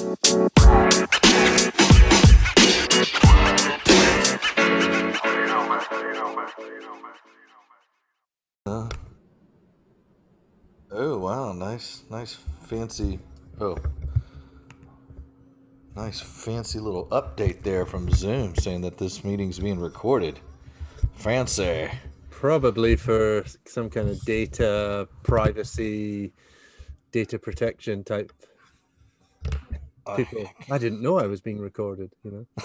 Oh wow, nice, nice, fancy. Oh, nice, fancy little update there from Zoom saying that this meeting's being recorded. Fancy. Probably for some kind of data privacy, data protection type people. I didn't know I was being recorded. You know.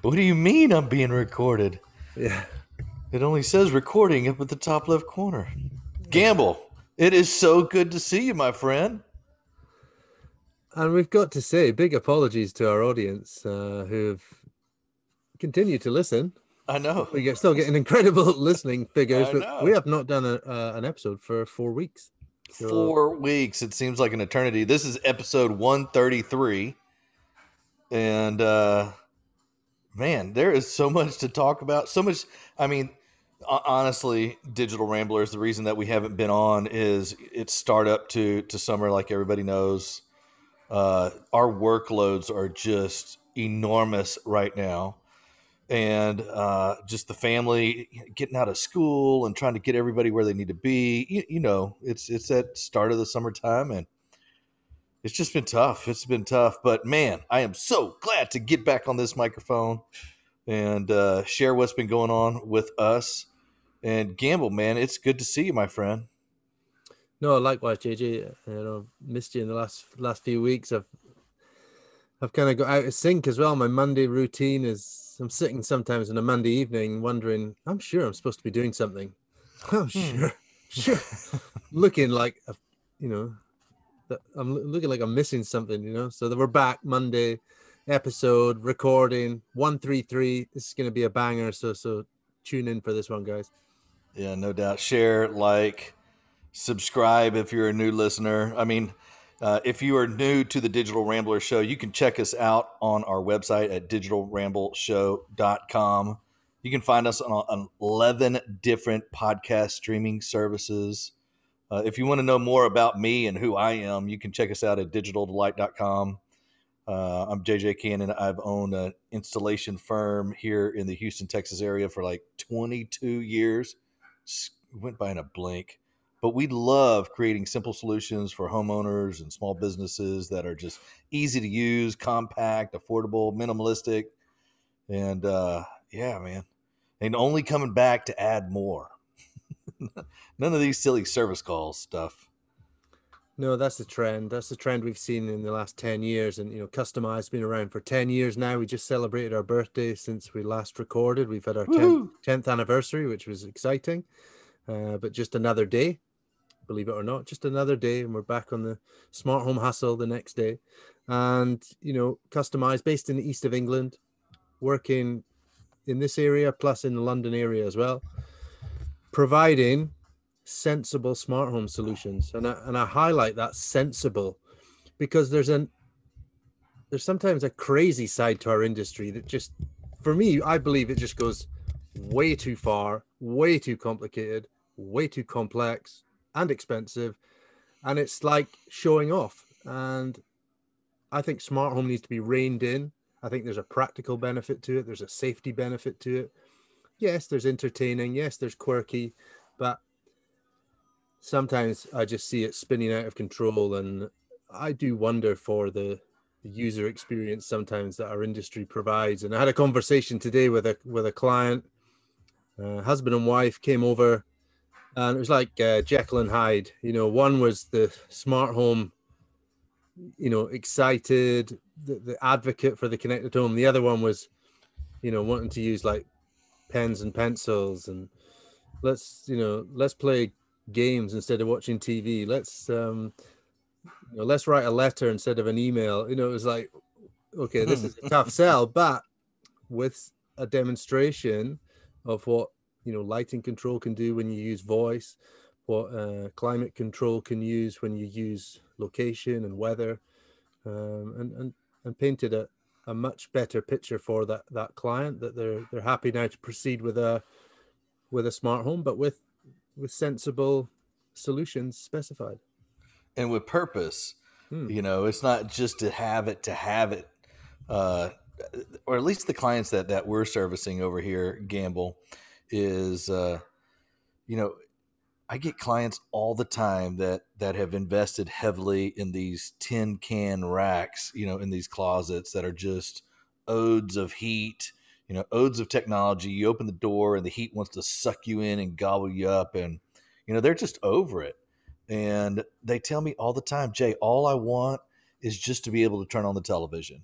What do you mean I'm being recorded? Yeah. It only says recording up at the top left corner. Gamble, it is so good to see you, my friend. And we've got to say big apologies to our audience uh, who've continued to listen. I know. We get still getting incredible listening figures, but we have not done a, uh, an episode for four weeks. So- Four weeks. It seems like an eternity. This is episode 133. And uh man, there is so much to talk about. So much I mean, honestly, Digital Ramblers, the reason that we haven't been on is it's startup to to summer like everybody knows. Uh our workloads are just enormous right now. And uh, just the family getting out of school and trying to get everybody where they need to be. You, you know, it's it's that start of the summertime, and it's just been tough. It's been tough, but man, I am so glad to get back on this microphone and uh, share what's been going on with us. And Gamble, man, it's good to see you, my friend. No, likewise, JJ. You know, missed you in the last last few weeks. I've I've kind of got out of sync as well. My Monday routine is I'm sitting sometimes on a Monday evening wondering, I'm sure I'm supposed to be doing something. I'm hmm. sure, sure, looking like a, you know, I'm looking like I'm missing something. You know, so that we're back Monday episode recording one three three. This is going to be a banger. So so tune in for this one, guys. Yeah, no doubt. Share, like, subscribe if you're a new listener. I mean, uh, if you are new to the Digital Rambler Show, you can check us out on our website at digitalrambleshow.com. You can find us on, on 11 different podcast streaming services. Uh, if you want to know more about me and who I am, you can check us out at digitaldelight.com. Uh, I'm JJ Cannon. I've owned an installation firm here in the Houston, Texas area for like 22 years. Went by in a blink. But we love creating simple solutions for homeowners and small businesses that are just easy to use, compact, affordable, minimalistic. And uh, yeah, man. And only coming back to add more. None of these silly service calls stuff. No, that's the trend. That's the trend we've seen in the last 10 years. And, you know, Customized been around for 10 years now. We just celebrated our birthday since we last recorded. We've had our 10th, 10th anniversary, which was exciting. Uh, but just another day, believe it or not, just another day. And we're back on the smart home hustle the next day. And, you know, Customized based in the east of England, working in this area, plus in the London area as well, providing sensible smart home solutions and I, and I highlight that sensible because there's an there's sometimes a crazy side to our industry that just for me I believe it just goes way too far way too complicated way too complex and expensive and it's like showing off. And I think smart home needs to be reined in. I think there's a practical benefit to it. There's a safety benefit to it. Yes there's entertaining. Yes there's quirky. But sometimes I just see it spinning out of control, and I do wonder for the, the user experience sometimes that our industry provides. And I had a conversation today with a with a client, uh, husband and wife came over, and it was like uh, Jekyll and Hyde. You know, one was the smart home, you know, excited, the, the advocate for the connected home. The other one was, you know, wanting to use like pens and pencils and let's you know let's play games instead of watching TV. Let's um, you know, let's write a letter instead of an email. You know, it was like, okay, this is a tough sell, but with a demonstration of what you know lighting control can do when you use voice, what uh, climate control can use when you use location and weather, um, and and and painted a, a much better picture for that that client that they're they're happy now to proceed with a with a smart home, but with with sensible solutions specified. and with purpose. Hmm. You know, it's not just to have it to have it. Uh, or at least the clients that that we're servicing over here, Gamble, is uh, you know, I get clients all the time that that have invested heavily in these tin can racks, you know, in these closets that are just odes of heat, you know, odes of technology. You open the door and the heat wants to suck you in and gobble you up and you know, they're just over it. And they tell me all the time, Jay, all I want is just to be able to turn on the television.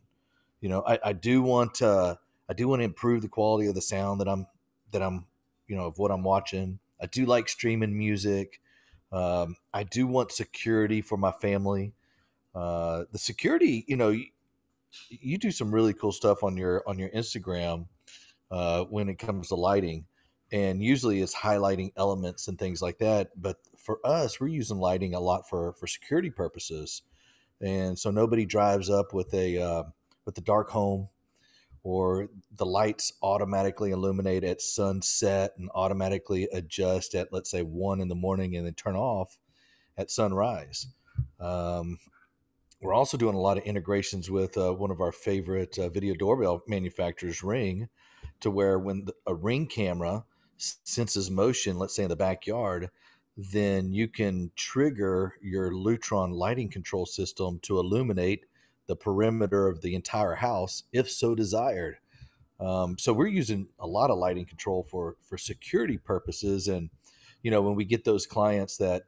You know, I, I do want uh, I do want to improve the quality of the sound that I'm that I'm you know of what I'm watching. I do like streaming music. Um, I do want security for my family. Uh, the security, you know, you, you, do some really cool stuff on your on your Instagram uh, when it comes to lighting, and usually it's highlighting elements and things like that. But for us, we're using lighting a lot for for security purposes, and so nobody drives up with a uh, with the dark home or the lights automatically illuminate at sunset and automatically adjust at let's say one in the morning and then turn off at sunrise. Um, we're also doing a lot of integrations with uh, one of our favorite uh, video doorbell manufacturers ring to where when the, a ring camera senses motion let's say in the backyard then you can trigger your lutron lighting control system to illuminate the perimeter of the entire house if so desired. Um, so we're using a lot of lighting control for for security purposes, and you know when we get those clients that,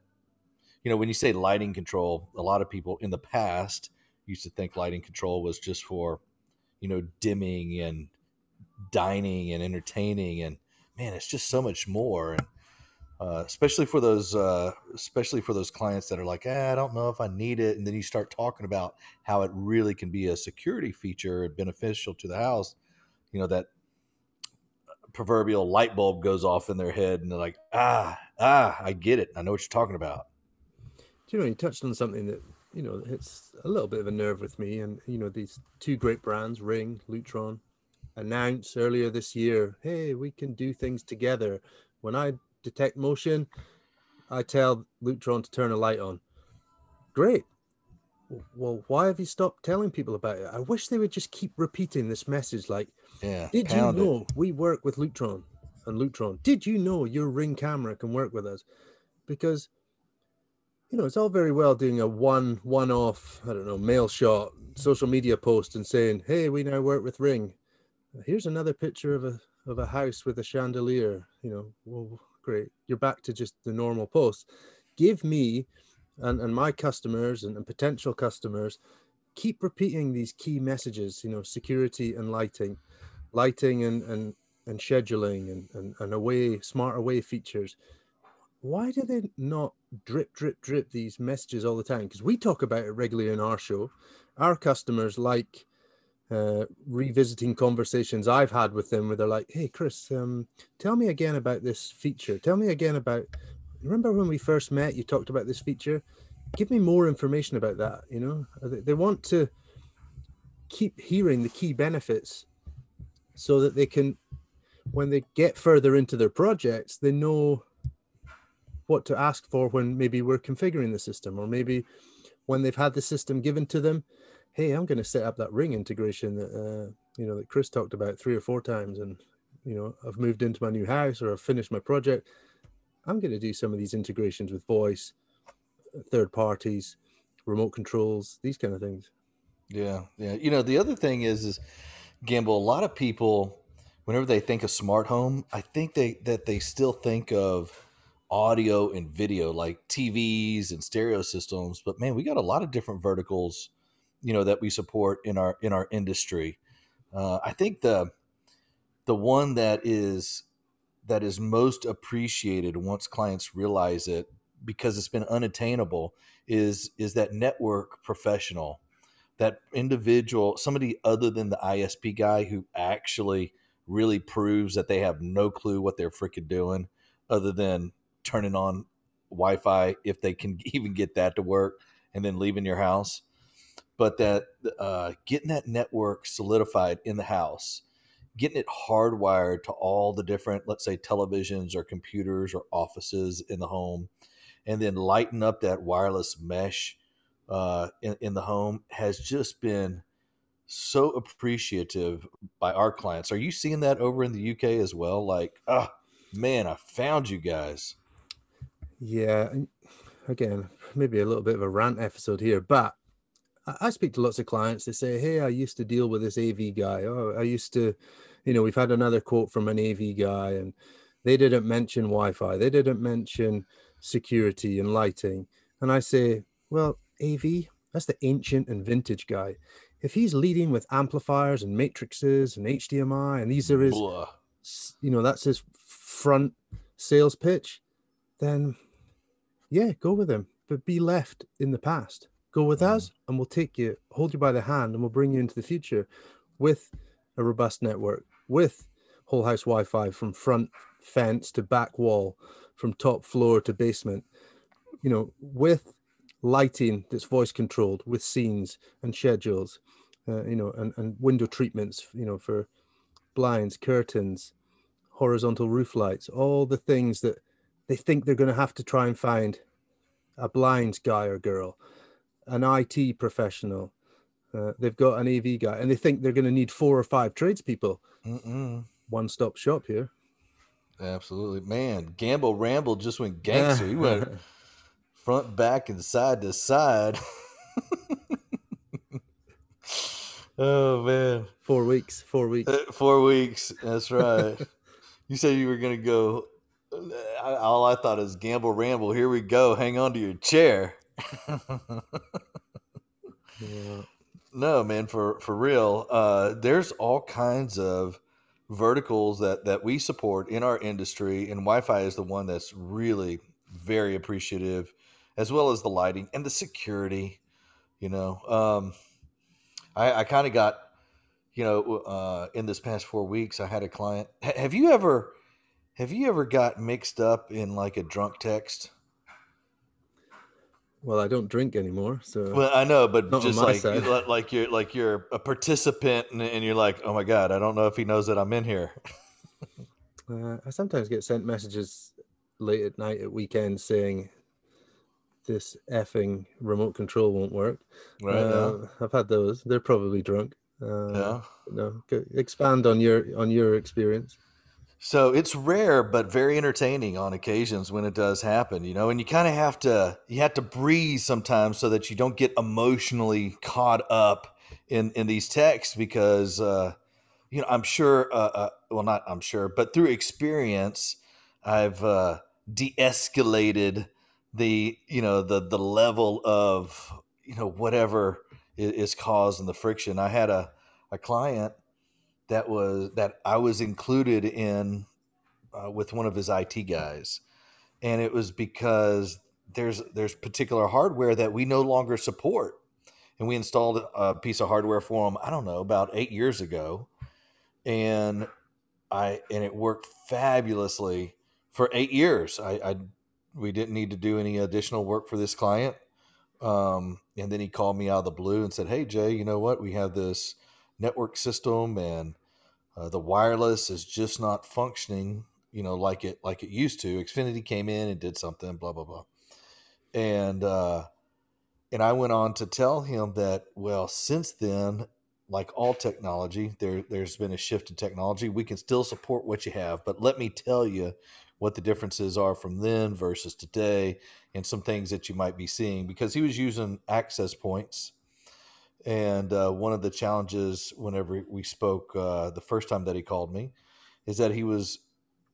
you know, when you say lighting control, a lot of people in the past used to think lighting control was just for, you know, dimming and dining and entertaining, and man, it's just so much more. And uh, especially for those uh, especially for those clients that are like eh, i don't know if i need it and then you start talking about how it really can be a security feature and beneficial to the house you know that proverbial light bulb goes off in their head and they're like ah ah i get it. I know what you're talking about. You know you touched on something that you know it's a little bit of a nerve with me and you know these two great brands ring lutron announced earlier this year hey we can do things together. When i detect motion, I tell Lutron to turn a light on. Great. Well, why have you stopped telling people about it? I wish they would just keep repeating this message like, yeah, did you know it. we work with Lutron and Lutron? Did you know your ring camera can work with us? Because you know, it's all very well doing a one one off, I don't know, mail shot, social media post and saying, Hey, we now work with Ring. Here's another picture of a of a house with a chandelier. You know, well, great. You're back to just the normal post. Give me and, and my customers and, and potential customers keep repeating these key messages, you know, security and lighting, lighting and and, and scheduling and, and, and away, smart away features. Why do they not drip, drip, drip these messages all the time? Because we talk about it regularly in our show. Our customers like uh, revisiting conversations I've had with them where they're like, "Hey, Kris, um, tell me again about this feature. Tell me again about. Remember when we first met? You talked about this feature. Give me more information about that. You know, uh, they want to keep hearing the key benefits, so that they can, when they get further into their projects, they know what to ask for when maybe we're configuring the system, or maybe when they've had the system given to them hey, I'm going to set up that ring integration that uh, you know that Kris talked about three or four times, and you know I've moved into my new house or I've finished my project. I'm going to do some of these integrations with voice, third parties, remote controls, these kind of things. Yeah, yeah. You know, the other thing is, is Gamble. A lot of people, whenever they think of smart home, I think they that they still think of audio and video, like TVs and stereo systems. But man, we got a lot of different verticals you know that we support in our in our industry. Uh, I think the the one that is that is most appreciated once clients realize it because it's been unattainable is is that network professional that individual somebody other than the isp guy who actually really proves that they have no clue what they're freaking doing other than turning on wi-fi if they can even get that to work and then leaving your house but that uh, getting that network solidified in the house, getting it hardwired to all the different, let's say, televisions or computers or offices in the home, and then lighten up that wireless mesh uh, in, in the home has just been so appreciative by our clients. Are you seeing that over in the UK as well? Like, ah, man, I found you guys. Yeah, again, maybe a little bit of a rant episode here, but I speak to lots of clients. They say, "Hey, I used to deal with this AV guy. Oh, I used to, you know, we've had another quote from an AV guy, and they didn't mention Wi-Fi. They didn't mention security and lighting." And I say, "Well, AV, that's the ancient and vintage guy. If he's leading with amplifiers and matrices and HDMI, and these are his, Blah. you know, that's his front sales pitch, then yeah, go with him, but be left in the past. Go with us, and we'll take you, hold you by the hand, and we'll bring you into the future with a robust network, with whole house Wi Fi from front fence to back wall, from top floor to basement, you know, with lighting that's voice controlled, with scenes and schedules, uh, you know, and, and window treatments, you know, for blinds, curtains, horizontal roof lights, all the things that they think they're going to have to try and find a blind guy or girl, an IT professional. Uh, they've got an AV guy, and they think they're going to need four or five tradespeople. One stop shop here. Absolutely, man. Gamble Ramble just went gangster. he went front, back, and side to side. oh man, four weeks. Four weeks. Uh, four weeks. That's right. you said you were going to go all I thought is gamble ramble. Here we go. Hang on to your chair. Yeah. No, man, for for real. Uh, there's all kinds of verticals that that we support in our industry, and Wi-Fi is the one that's really very appreciative, as well as the lighting and the security. You know, um, I, I kind of got, you know, uh, in this past four weeks, I had a client. H- have you ever? Have you ever got mixed up in like a drunk text? Well, I don't drink anymore, so. Well, I know, but just like like you're like you're a participant, and, and, you're like, oh my god, I don't know if he knows that I'm in here. uh, I sometimes get sent messages late at night at weekends saying this effing remote control won't work. Right. Uh, I've had those. They're probably drunk. Uh, yeah. No. Expand on your on your experience. So it's rare, but very entertaining on occasions when it does happen, you know. And you kind of have to you have to breathe sometimes so that you don't get emotionally caught up in in these texts because uh, you know I'm sure, uh, uh, well, not I'm sure, but through experience, I've uh, de-escalated the you know the the level of you know whatever is, is causing the friction. I had a a client that was that I was included in uh, with one of his IT guys, and it was because there's there's particular hardware that we no longer support, and we installed a piece of hardware for him. I don't know about eight years ago, and I and it worked fabulously for eight years. I, I we didn't need to do any additional work for this client. Um, and then he called me out of the blue and said, "Hey Jay, you know what? We have this network system, and uh, the wireless is just not functioning, you know, like it like it used to. Xfinity came in and did something, blah blah blah, and uh, and I went on to tell him that well, since then, like all technology, there there's been a shift in technology. We can still support what you have, but let me tell you what the differences are from then versus today, and some things that you might be seeing because he was using access points and uh, one of the challenges whenever we spoke uh, the first time that he called me is that he was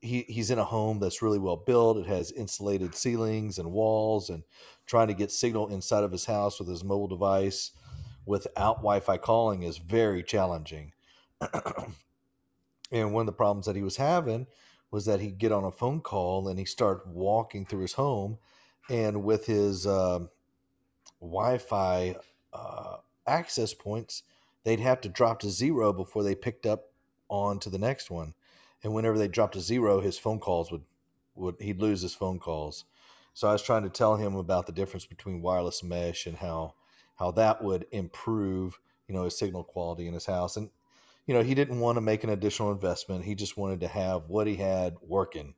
he, he's in a home that's really well built. It has insulated ceilings and walls, and trying to get signal inside of his house with his mobile device without Wi-Fi calling is very challenging. and one of the problems that he was having was that he'd get on a phone call and he start walking through his home, and with his um, Wi-Fi uh, access points, they'd have to drop to zero before they picked up on to the next one. And whenever they dropped to zero, his phone calls would, would he'd lose his phone calls. So I was trying to tell him about the difference between wireless mesh and how how that would improve, you know, his signal quality in his house. And you know, he didn't want to make an additional investment. He just wanted to have what he had working.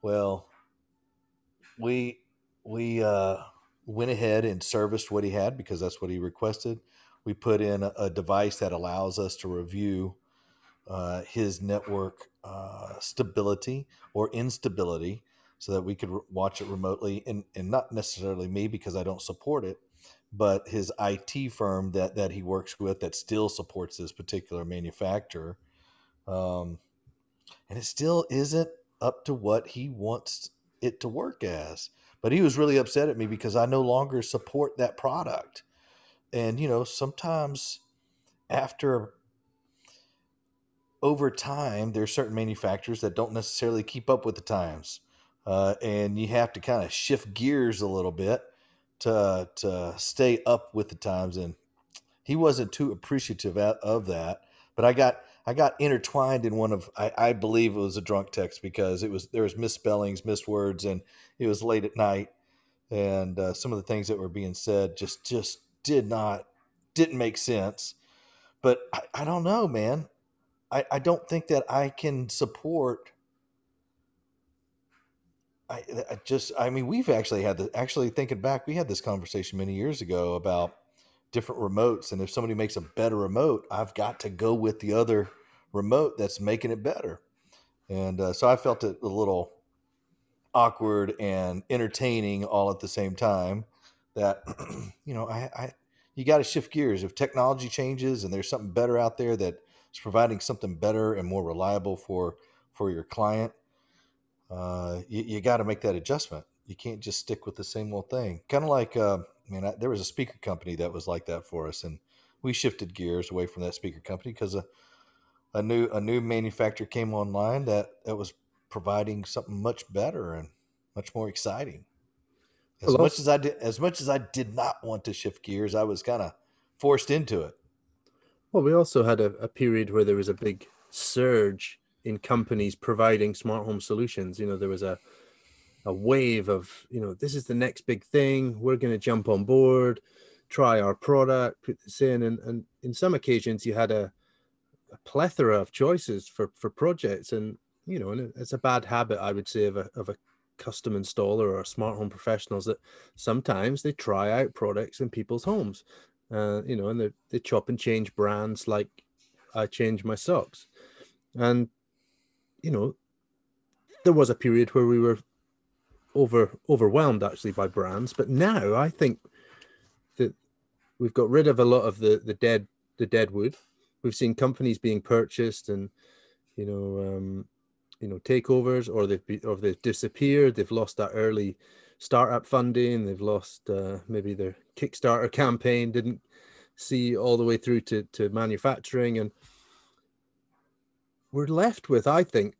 Well, we we uh went ahead and serviced what he had because that's what he requested. We put in a, a device that allows us to review uh, his network uh, stability or instability so that we could re- watch it remotely and, and not necessarily me because I don't support it, but his IT firm that, that he works with that still supports this particular manufacturer. Um, and it still isn't up to what he wants it to work as. But he was really upset at me because I no longer support that product. And, you know, sometimes after over time, there are certain manufacturers that don't necessarily keep up with the times. Uh, and you have to kind of shift gears a little bit to, to stay up with the times. And he wasn't too appreciative of that. But I got I got intertwined in one of I, I believe it was a drunk text because it was there was misspellings, missed words, and it was late at night, and uh, some of the things that were being said just just did not didn't make sense. But I, I don't know, man. I, I don't think that I can support. I, I just I mean we've actually had the actually thinking back we had this conversation many years ago about different remotes and if somebody makes a better remote i've got to go with the other remote that's making it better and uh, so i felt it a little awkward and entertaining all at the same time that you know i, I you got to shift gears. If technology changes and there's something better out there that is providing something better and more reliable for for your client uh, you, you got to make that adjustment. You can't just stick with the same old thing. Kind of like uh, I mean, I, there was a speaker company that was like that for us, and we shifted gears away from that speaker company because a, a new a new manufacturer came online that that was providing something much better and much more exciting. As well, much as I did, as much as I did not want to shift gears, I was kind of forced into it. Well, we also had a, a period where there was a big surge in companies providing smart home solutions. You know, there was a a wave of you know this is the next big thing we're going to jump on board try our product put this in and, and in some occasions you had a, a plethora of choices for for projects and you know and it's a bad habit i would say of a, of a custom installer or smart home professionals that sometimes they try out products in people's homes uh, you know and they, they chop and change brands like i change my socks and you know there was a period where we were over overwhelmed actually by brands. But now I think that we've got rid of a lot of the the dead the dead wood. We've seen companies being purchased and you know um, you know takeovers, or they've be, or they've disappeared. They've lost that early startup funding. They've lost uh, maybe their Kickstarter campaign didn't see all the way through to to manufacturing, and we're left with, I think,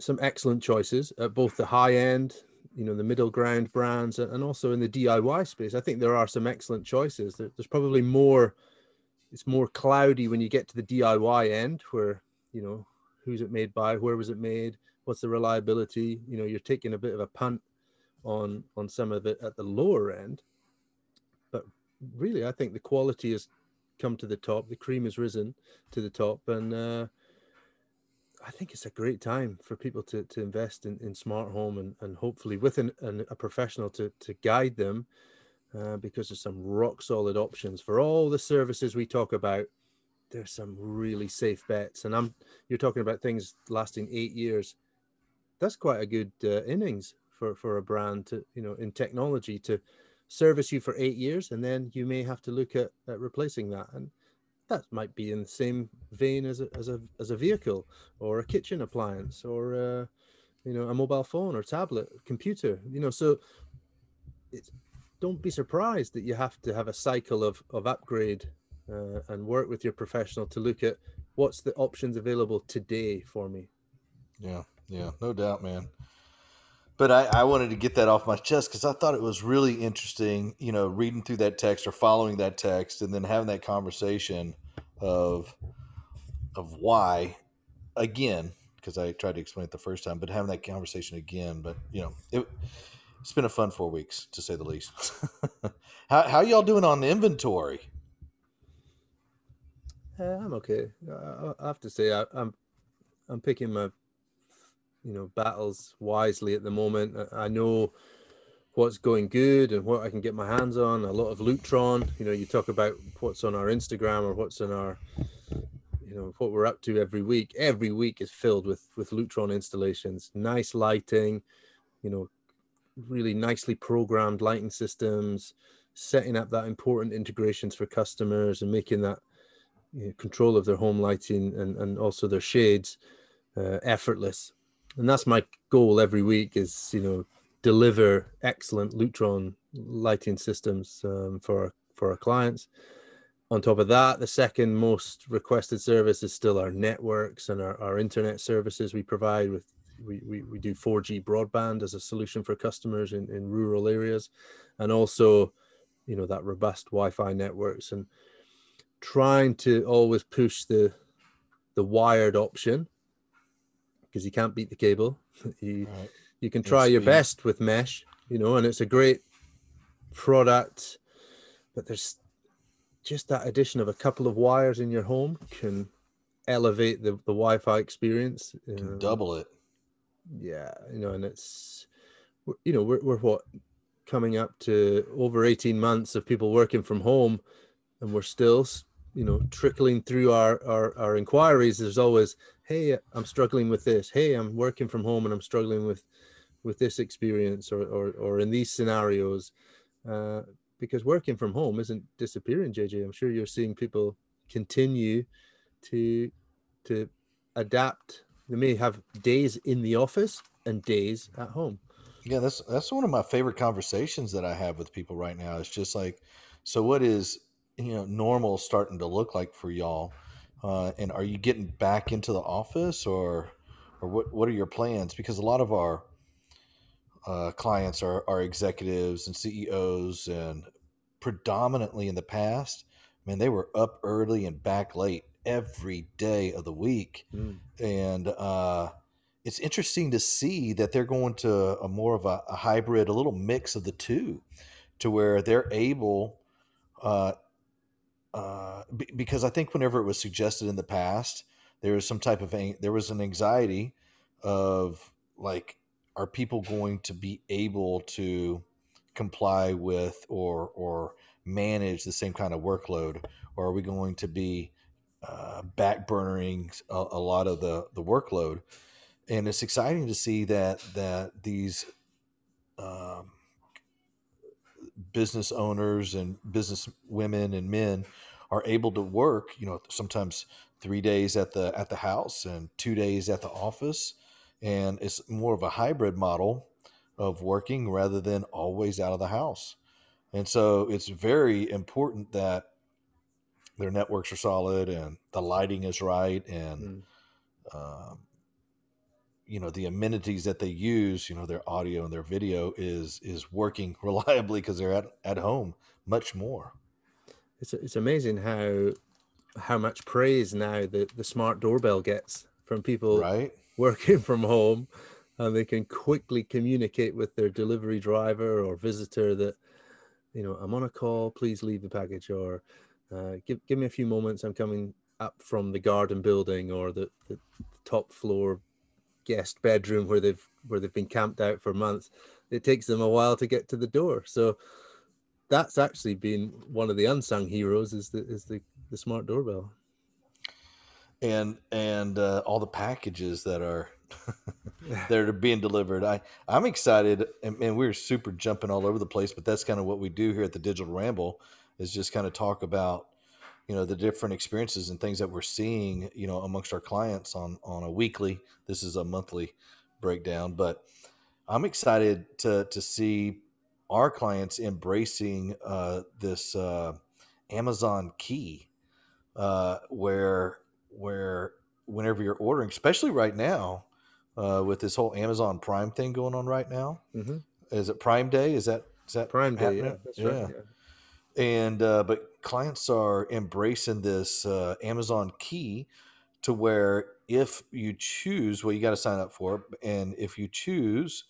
some excellent choices at both the high end you know the middle ground brands and also in the DIY space. I think there are some excellent choices. There's probably more. It's more cloudy when you get to the DIY end, where you know who's it made by, where was it made, what's the reliability. You know, you're taking a bit of a punt on on some of it at the lower end. But really, I think the quality has come to the top. The cream has risen to the top, and uh, I think it's a great time for people to, to invest in, in smart home and, and hopefully with an, an, a professional to, to guide them uh, because there's some rock solid options for all the services we talk about. There's some really safe bets, and I'm you're talking about things lasting eight years. That's quite a good uh, innings for for a brand to you know in technology to service you for eight years, and then you may have to look at, at replacing that. And that might be in the same vein as a as a as a vehicle or a kitchen appliance or uh, you know a mobile phone or tablet computer you know so it's don't be surprised that you have to have a cycle of of upgrade uh, and work with your professional to look at what's the options available today for me yeah yeah no doubt man but I, I wanted to get that off my chest because I thought it was really interesting, you know, reading through that text or following that text and then having that conversation of of why again because I tried to explain it the first time, but having that conversation again. But you know, it, has been a fun four weeks to say the least. how how y'all doing on the inventory? Uh, I'm okay. I have to say I, I'm I'm picking my you know battles wisely at the moment. I know what's going good and what I can get my hands on. A lot of Lutron. You know, you talk about what's on our Instagram or what's on our, you know, what we're up to every week. Every week is filled with with Lutron installations. Nice lighting, you know, really nicely programmed lighting systems, setting up that important integrations for customers and making that you know, control of their home lighting and, and also their shades uh, effortless. And that's my goal every week is, you know, deliver excellent Lutron lighting systems um, for, our, for our clients. On top of that, the second most requested service is still our networks and our, our internet services we provide with we, we, we do 4G broadband as a solution for customers in, in rural areas and also you know that robust Wi-Fi networks and trying to always push the the wired option because you can't beat the cable. you right. you can try your best with mesh, you know, and it's a great product, but there's just that addition of a couple of wires in your home can elevate the, the Wi-Fi experience. Um, double it. Yeah, you know, and it's you know we're we're what coming up to over 18 months of people working from home and we're still you know trickling through our, our our inquiries there's always hey i'm struggling with this. Hey i'm working from home and i'm struggling with with this experience or or, or in these scenarios. Uh, because working from home isn't disappearing jj i'm sure you're seeing people continue to to adapt. They may have days in the office and days at home. Yeah that's that's one of my favorite conversations that i have with people right now it's just like so what is you know normal starting to look like for y'all? Uh, and are you getting back into the office, or or what what are your plans? Because a lot of our uh, clients are, are executives and CEOs, and predominantly in the past, man, they were up early and back late every day of the week, mm. and uh, it's interesting to see that they're going to a more of a, a, hybrid, a little mix of the two, to where they're able uh, uh, b- because I think whenever it was suggested in the past, there was some type of there was an anxiety of like, are people going to be able to comply with or or manage the same kind of workload, or are we going to be uh, backburnering a, a lot of the the workload? And it's exciting to see that that these um, business owners and business women and men are able to work you know sometimes three days at the at the house and two days at the office. And it's more of a hybrid model of working rather than always out of the house. And so it's very important that their networks are solid and the lighting is right and mm. um, you know the amenities that they use you know their audio and their video is is working reliably because they're at, at home much more it's it's amazing how how much praise now the the smart doorbell gets from people right. working from home and they can quickly communicate with their delivery driver or visitor that you know i'm on a call please leave the package or uh, give, give me a few moments i'm coming up from the garden building or the, the top floor guest bedroom where they've where they've been camped out for months. It takes them a while to get to the door. So that's actually been one of the unsung heroes is the is the the smart doorbell. And and uh, all the packages that are that are being delivered. I i'm excited and, and we're super jumping all over the place but that's kind of what we do here at the digital ramble is just kind of talk about you know the different experiences and things that we're seeing you know amongst our clients on on a weekly this is a monthly breakdown but i'm excited to to see our clients embracing uh, this uh, amazon key uh, where where whenever you're ordering especially right now uh, with this whole amazon prime thing going on right now mm-hmm. is it prime day is that is that prime day yeah that's right yeah. yeah. and uh, but clients are embracing this uh, Amazon key to where if you choose, well, you got to sign up for it. And if you choose,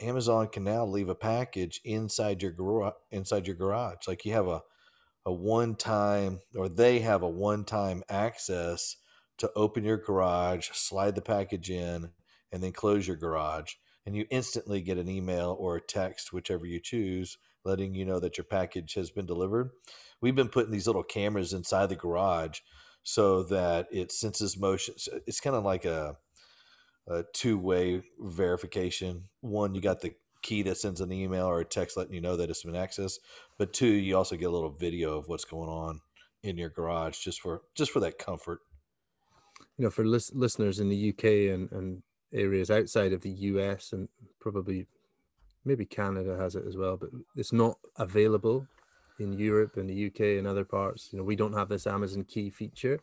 Amazon can now leave a package inside your garage. Inside your garage, like you have a a one time, or they have a one time access to open your garage, slide the package in, and then close your garage and you instantly get an email or a text, whichever you choose, letting you know that your package has been delivered. We've been putting these little cameras inside the garage so that it senses motion. It's kind of like a, a two way verification. One, you got the key that sends an email or a text letting you know that it's been accessed, but two, you also get a little video of what's going on in your garage just for just for that comfort. You know, for lis- listeners in the UK and, and areas outside of the US and probably maybe Canada has it as well, but it's not available in Europe and the UK and other parts. You know, we don't have this Amazon key feature.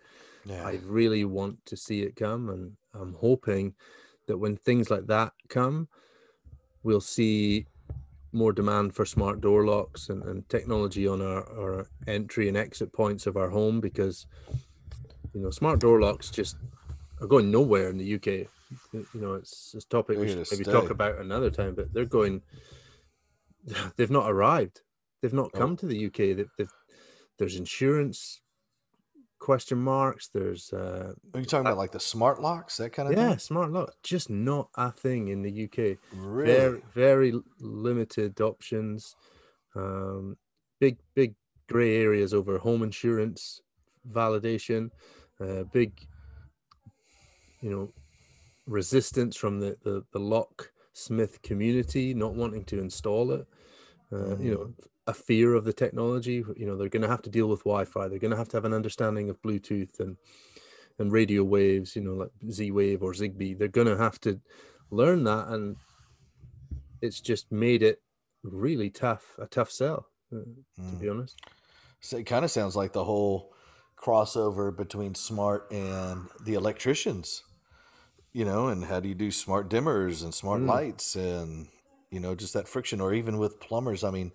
Yeah. I really want to see it come, and I'm hoping that when things like that come, we'll see more demand for smart door locks and, and technology on our, our entry and exit points of our home because you know smart door locks just are going nowhere in the UK. You know, it's a topic we should maybe stay. talk about another time, but they're going. They've not arrived. They've not oh. come oh. to the UK. They've, they've, there's insurance question marks. There's. Uh, Are you talking about like the smart locks, that kind of yeah, thing? smart lock. Just not a thing in the UK. Really? Very, very limited options. Um, big, big gray areas over home insurance validation. Uh, big, you know, resistance from the, the the locksmith community not wanting to install it. Uh. You know, mm. a fear of the technology. You know, they're going to have to deal with Wi-Fi. They're going to have to have an understanding of Bluetooth and and radio waves. You know, like Z-Wave or Zigbee. They're going to have to learn that, and it's just made it really tough, a tough sell, uh, mm. to be mm. honest. So it kind of sounds like the whole crossover between smart and the electricians. You know, and how do you do smart dimmers and smart mm. lights and you know, just that friction, or even with plumbers. I mean,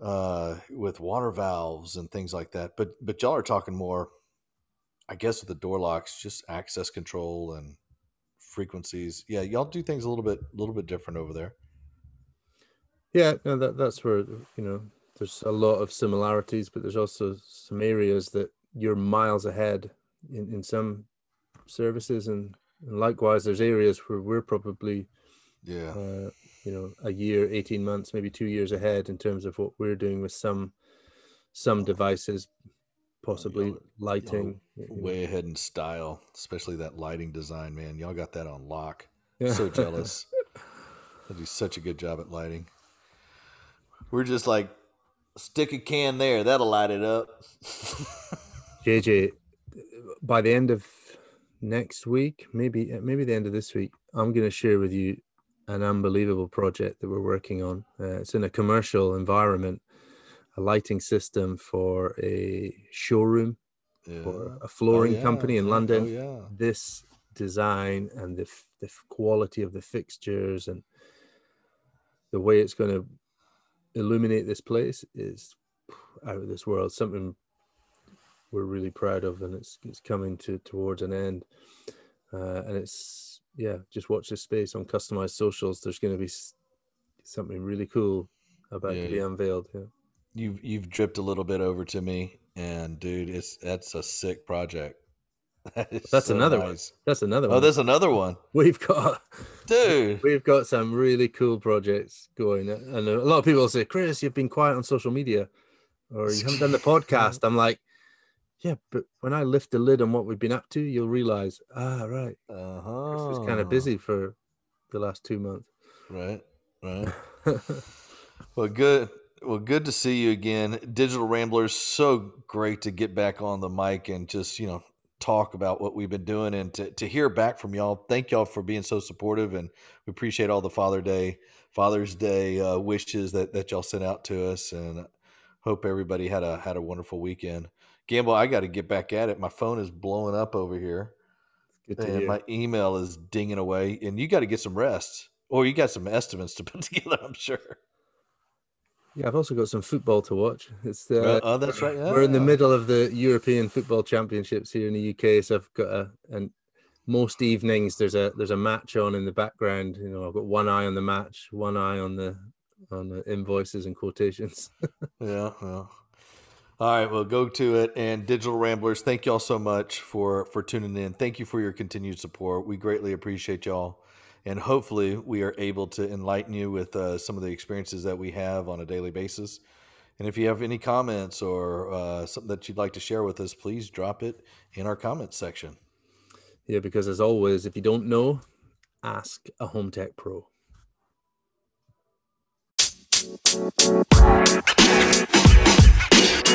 uh, with water valves and things like that. But but y'all are talking more, I guess, with the door locks, just access control and frequencies. Yeah, y'all do things a little bit a little bit different over there. Yeah, no, that that's where you know there's a lot of similarities, but there's also some areas that you're miles ahead in in some services, and, and likewise, there's areas where we're probably yeah uh, you know a year 18 months maybe two years ahead in terms of what we're doing with some some devices possibly y'all, lighting y'all way ahead in style especially that lighting design man. Y'all got that on lock. Yeah. so jealous. They do such a good job at lighting. We're just like stick a can there. That'll light it up. Jj by the end of next week maybe maybe the end of this week i'm going to share with you an unbelievable project that we're working on. Uh, it's in a commercial environment, a lighting system for a showroom yeah. for a flooring oh, yeah. company in London. Oh, yeah. This design and the, the quality of the fixtures and the way it's going to illuminate this place is out of this world. Something we're really proud of, and it's it's coming to towards an end. Uh, and it's yeah, just watch this space on customized socials. There's going to be something really cool about yeah. to be unveiled. Yeah. You've you've dripped a little bit over to me, and dude, it's that's a sick project. That that's so another nice. one. That's another oh, one. Oh, there's another one. We've got, dude. We've got some really cool projects going, and a lot of people say, "Kris, you've been quiet on social media, or you haven't done the podcast." I'm like, yeah, but when I lift the lid on what we've been up to, you'll realize, ah, right. Uh-huh. Was kind of busy for the last two months. Right, right. well, good. Well, good to see you again, Digital Ramblers. So great to get back on the mic and just you know talk about what we've been doing and to, to hear back from y'all. Thank y'all for being so supportive, and we appreciate all the Father Day, Father's Day uh, wishes that that y'all sent out to us, and hope everybody had a had a wonderful weekend. Gamble, I got to get back at it. My phone is blowing up over here. and my email is dinging away. And you got to get some rest. Or you got some estimates to put together, I'm sure. Yeah, I've also got some football to watch. It's uh, uh, oh, that's right. Yeah. We're in the middle of the European Football Championships here in the UK, so I've got a and most evenings there's a there's a match on in the background. You know, I've got one eye on the match, one eye on the on the invoices and quotations. yeah, well, all right, well, go to it. And Digital Ramblers, thank y'all so much for for tuning in. Thank you for your continued support. We greatly appreciate y'all. and hopefully we are able to enlighten you with uh, some of the experiences that we have on a daily basis. And if you have any comments or uh, something that you'd like to share with us, please drop it in our comments section. Yeah, because as always, if you don't know, ask a Home Tech Pro.